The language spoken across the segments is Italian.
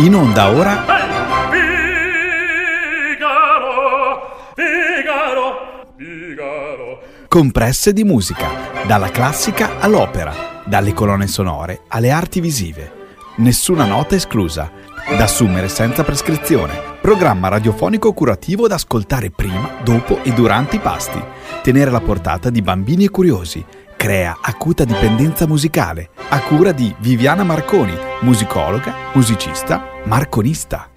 In onda ora Compresse di musica, dalla classica all'opera, dalle colonne sonore alle arti visive. Nessuna nota esclusa, da assumere senza prescrizione. Programma radiofonico curativo da ascoltare prima, dopo e durante i pasti. Tenere alla portata di bambini e curiosi. Crea acuta dipendenza musicale, a cura di Viviana Marconi, musicologa, musicista, marconista.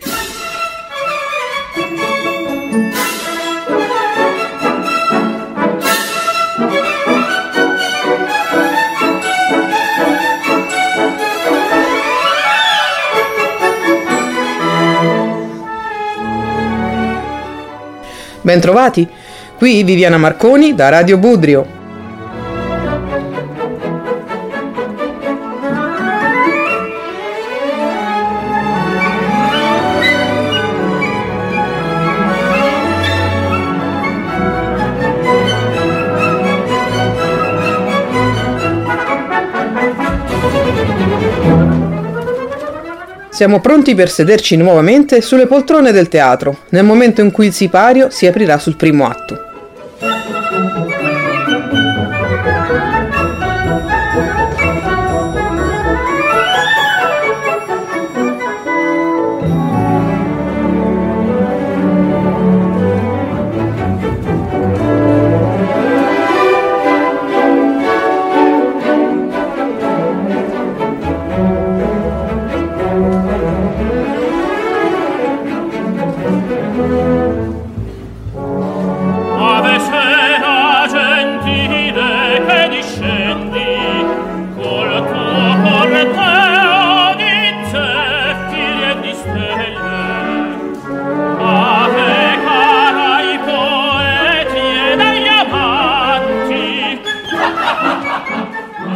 Bentrovati, qui Viviana Marconi da Radio Budrio. Siamo pronti per sederci nuovamente sulle poltrone del teatro, nel momento in cui il sipario si aprirà sul primo atto.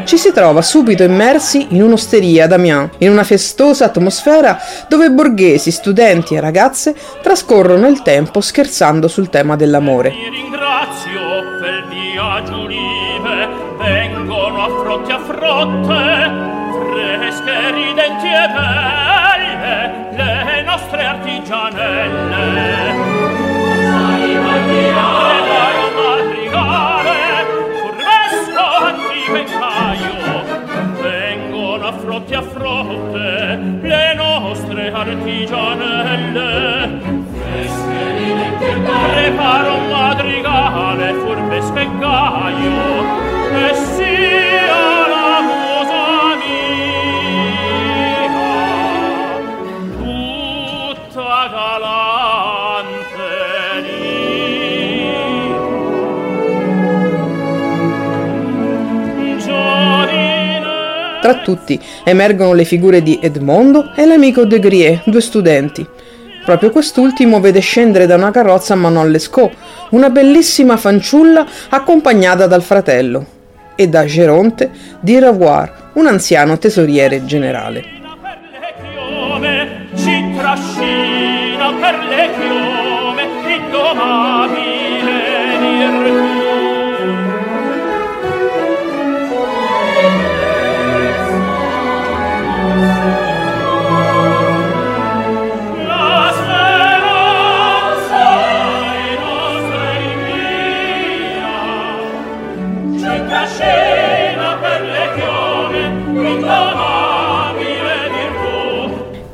Ci si trova subito immersi in un'osteria ad Amiens, in una festosa atmosfera dove borghesi, studenti e ragazze trascorrono il tempo scherzando sul tema dell'amore. Vengono a frotte a frotte, fresche, ridenti e belle, le nostre artigianelle. artigianelle Tra tutti emergono le figure di Edmondo e l'amico De Grie, due studenti. Proprio quest'ultimo vede scendere da una carrozza Manon Lescaut, una bellissima fanciulla accompagnata dal fratello, e da Geronte di Revoir, un anziano tesoriere generale. Ci trascina per le chiome indomabile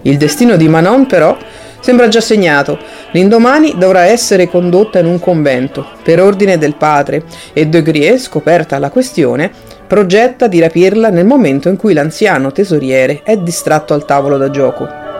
Il destino di Manon, però, sembra già segnato. L'indomani dovrà essere condotta in un convento, per ordine del padre, e De Grie, scoperta la questione, progetta di rapirla nel momento in cui l'anziano tesoriere è distratto al tavolo da gioco.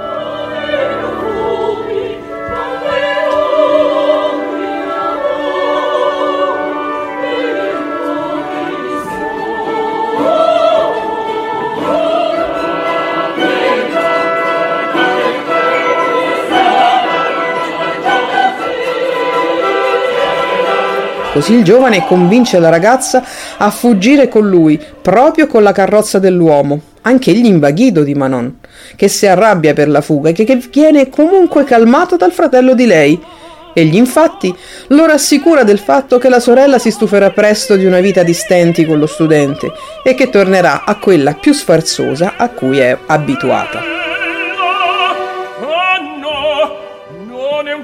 Così il giovane convince la ragazza a fuggire con lui, proprio con la carrozza dell'uomo, anche egli invaghito di Manon, che si arrabbia per la fuga e che viene comunque calmato dal fratello di lei. Egli infatti lo rassicura del fatto che la sorella si stuferà presto di una vita di stenti con lo studente e che tornerà a quella più sfarzosa a cui è abituata.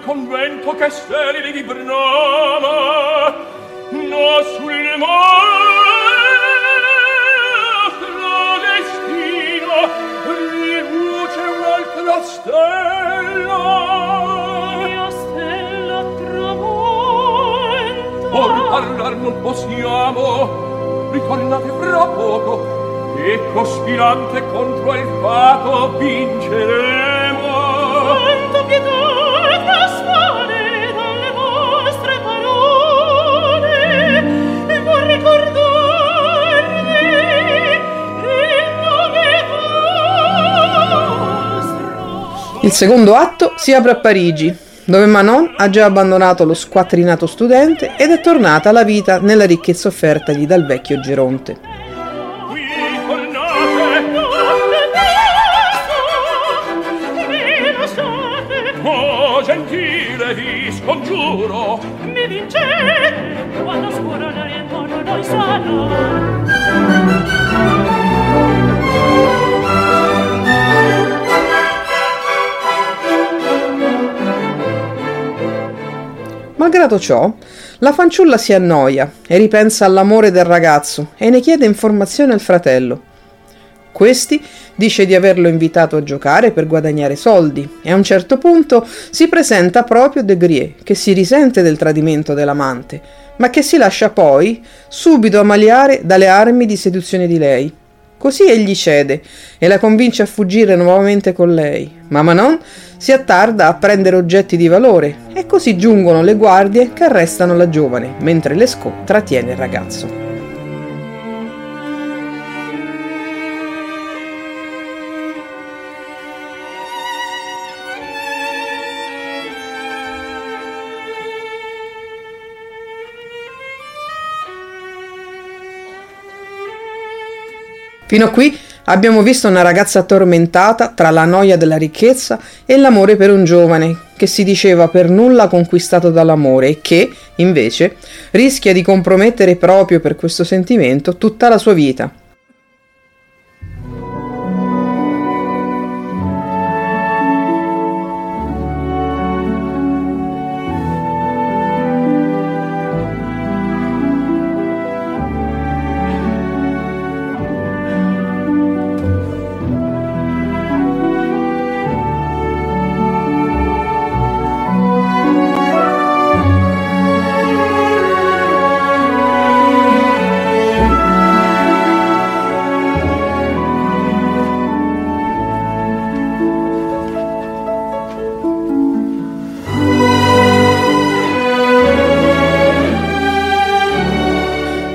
convento che sterile di Brnama no sul mare destino riluce un'altra stella. Una stella tramonta. Or parlar non possiamo ritornate fra poco e cospirante contro il fato vincere Il secondo atto si apre a Parigi, dove Manon ha già abbandonato lo squattrinato studente ed è tornata alla vita nella ricchezza offertagli dal vecchio Geronte. Malgrado ciò, la fanciulla si annoia e ripensa all'amore del ragazzo e ne chiede informazioni al fratello. Questi dice di averlo invitato a giocare per guadagnare soldi e a un certo punto si presenta proprio De Grie, che si risente del tradimento dell'amante, ma che si lascia poi subito ammaliare dalle armi di seduzione di lei. Così egli cede e la convince a fuggire nuovamente con lei, ma Manon si attarda a prendere oggetti di valore e così giungono le guardie che arrestano la giovane, mentre Lescaut trattiene il ragazzo. Fino a qui abbiamo visto una ragazza tormentata tra la noia della ricchezza e l'amore per un giovane che si diceva per nulla conquistato dall'amore e che, invece, rischia di compromettere proprio per questo sentimento tutta la sua vita.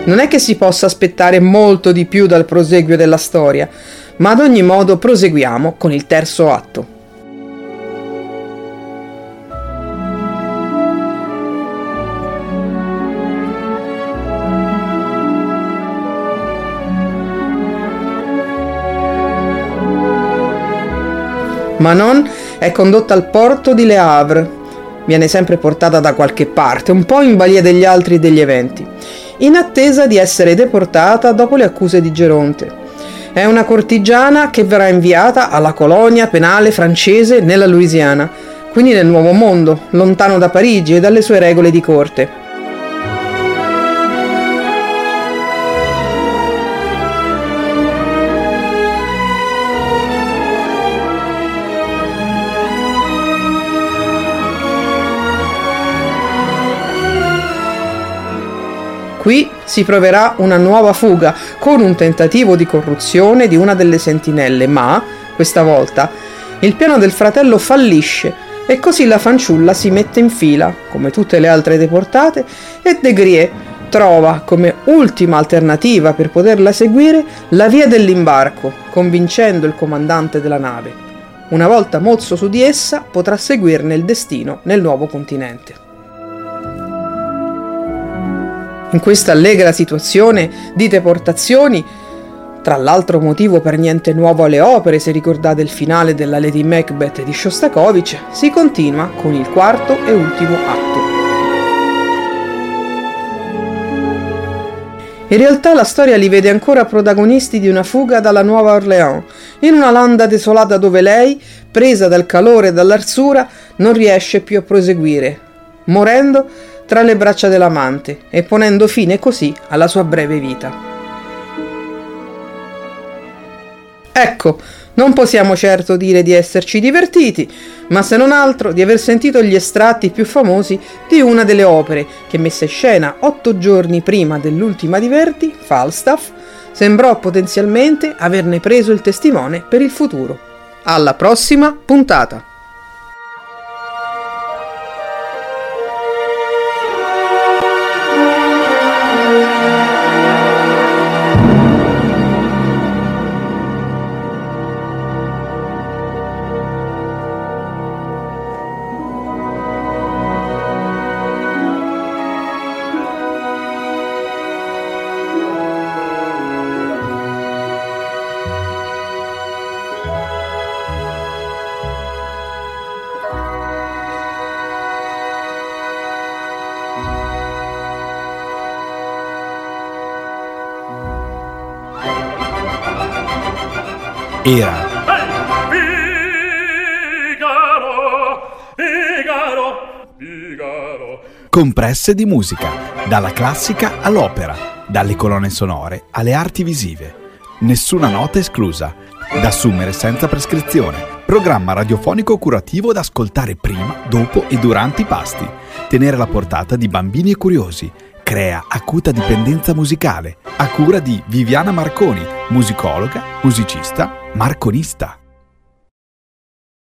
Non è che si possa aspettare molto di più dal proseguio della storia, ma ad ogni modo proseguiamo con il terzo atto. Manon è condotta al porto di Le Havre. Viene sempre portata da qualche parte, un po' in balia degli altri degli eventi, in attesa di essere deportata dopo le accuse di Geronte. È una cortigiana che verrà inviata alla colonia penale francese nella Louisiana, quindi nel Nuovo Mondo, lontano da Parigi e dalle sue regole di corte. Qui si proverà una nuova fuga con un tentativo di corruzione di una delle sentinelle, ma questa volta il piano del fratello fallisce e così la fanciulla si mette in fila, come tutte le altre deportate, e De Grie trova come ultima alternativa per poterla seguire la via dell'imbarco, convincendo il comandante della nave. Una volta mozzo su di essa, potrà seguirne il destino nel nuovo continente. In questa allegra situazione di deportazioni, tra l'altro motivo per niente nuovo alle opere, se ricordate il finale della Lady Macbeth di Shostakovich, si continua con il quarto e ultimo atto. In realtà la storia li vede ancora protagonisti di una fuga dalla Nuova Orleans, in una landa desolata dove lei, presa dal calore e dall'arsura, non riesce più a proseguire, morendo tra le braccia dell'amante e ponendo fine così alla sua breve vita. Ecco, non possiamo certo dire di esserci divertiti, ma se non altro di aver sentito gli estratti più famosi di una delle opere che messa in scena otto giorni prima dell'ultima di Verdi, Falstaff, sembrò potenzialmente averne preso il testimone per il futuro. Alla prossima puntata! Era. Compresse di musica, dalla classica all'opera, dalle colonne sonore alle arti visive. Nessuna nota esclusa, da assumere senza prescrizione. Programma radiofonico curativo da ascoltare prima, dopo e durante i pasti. Tenere alla portata di bambini e curiosi. Crea acuta dipendenza musicale, a cura di Viviana Marconi, musicologa, musicista, marconista.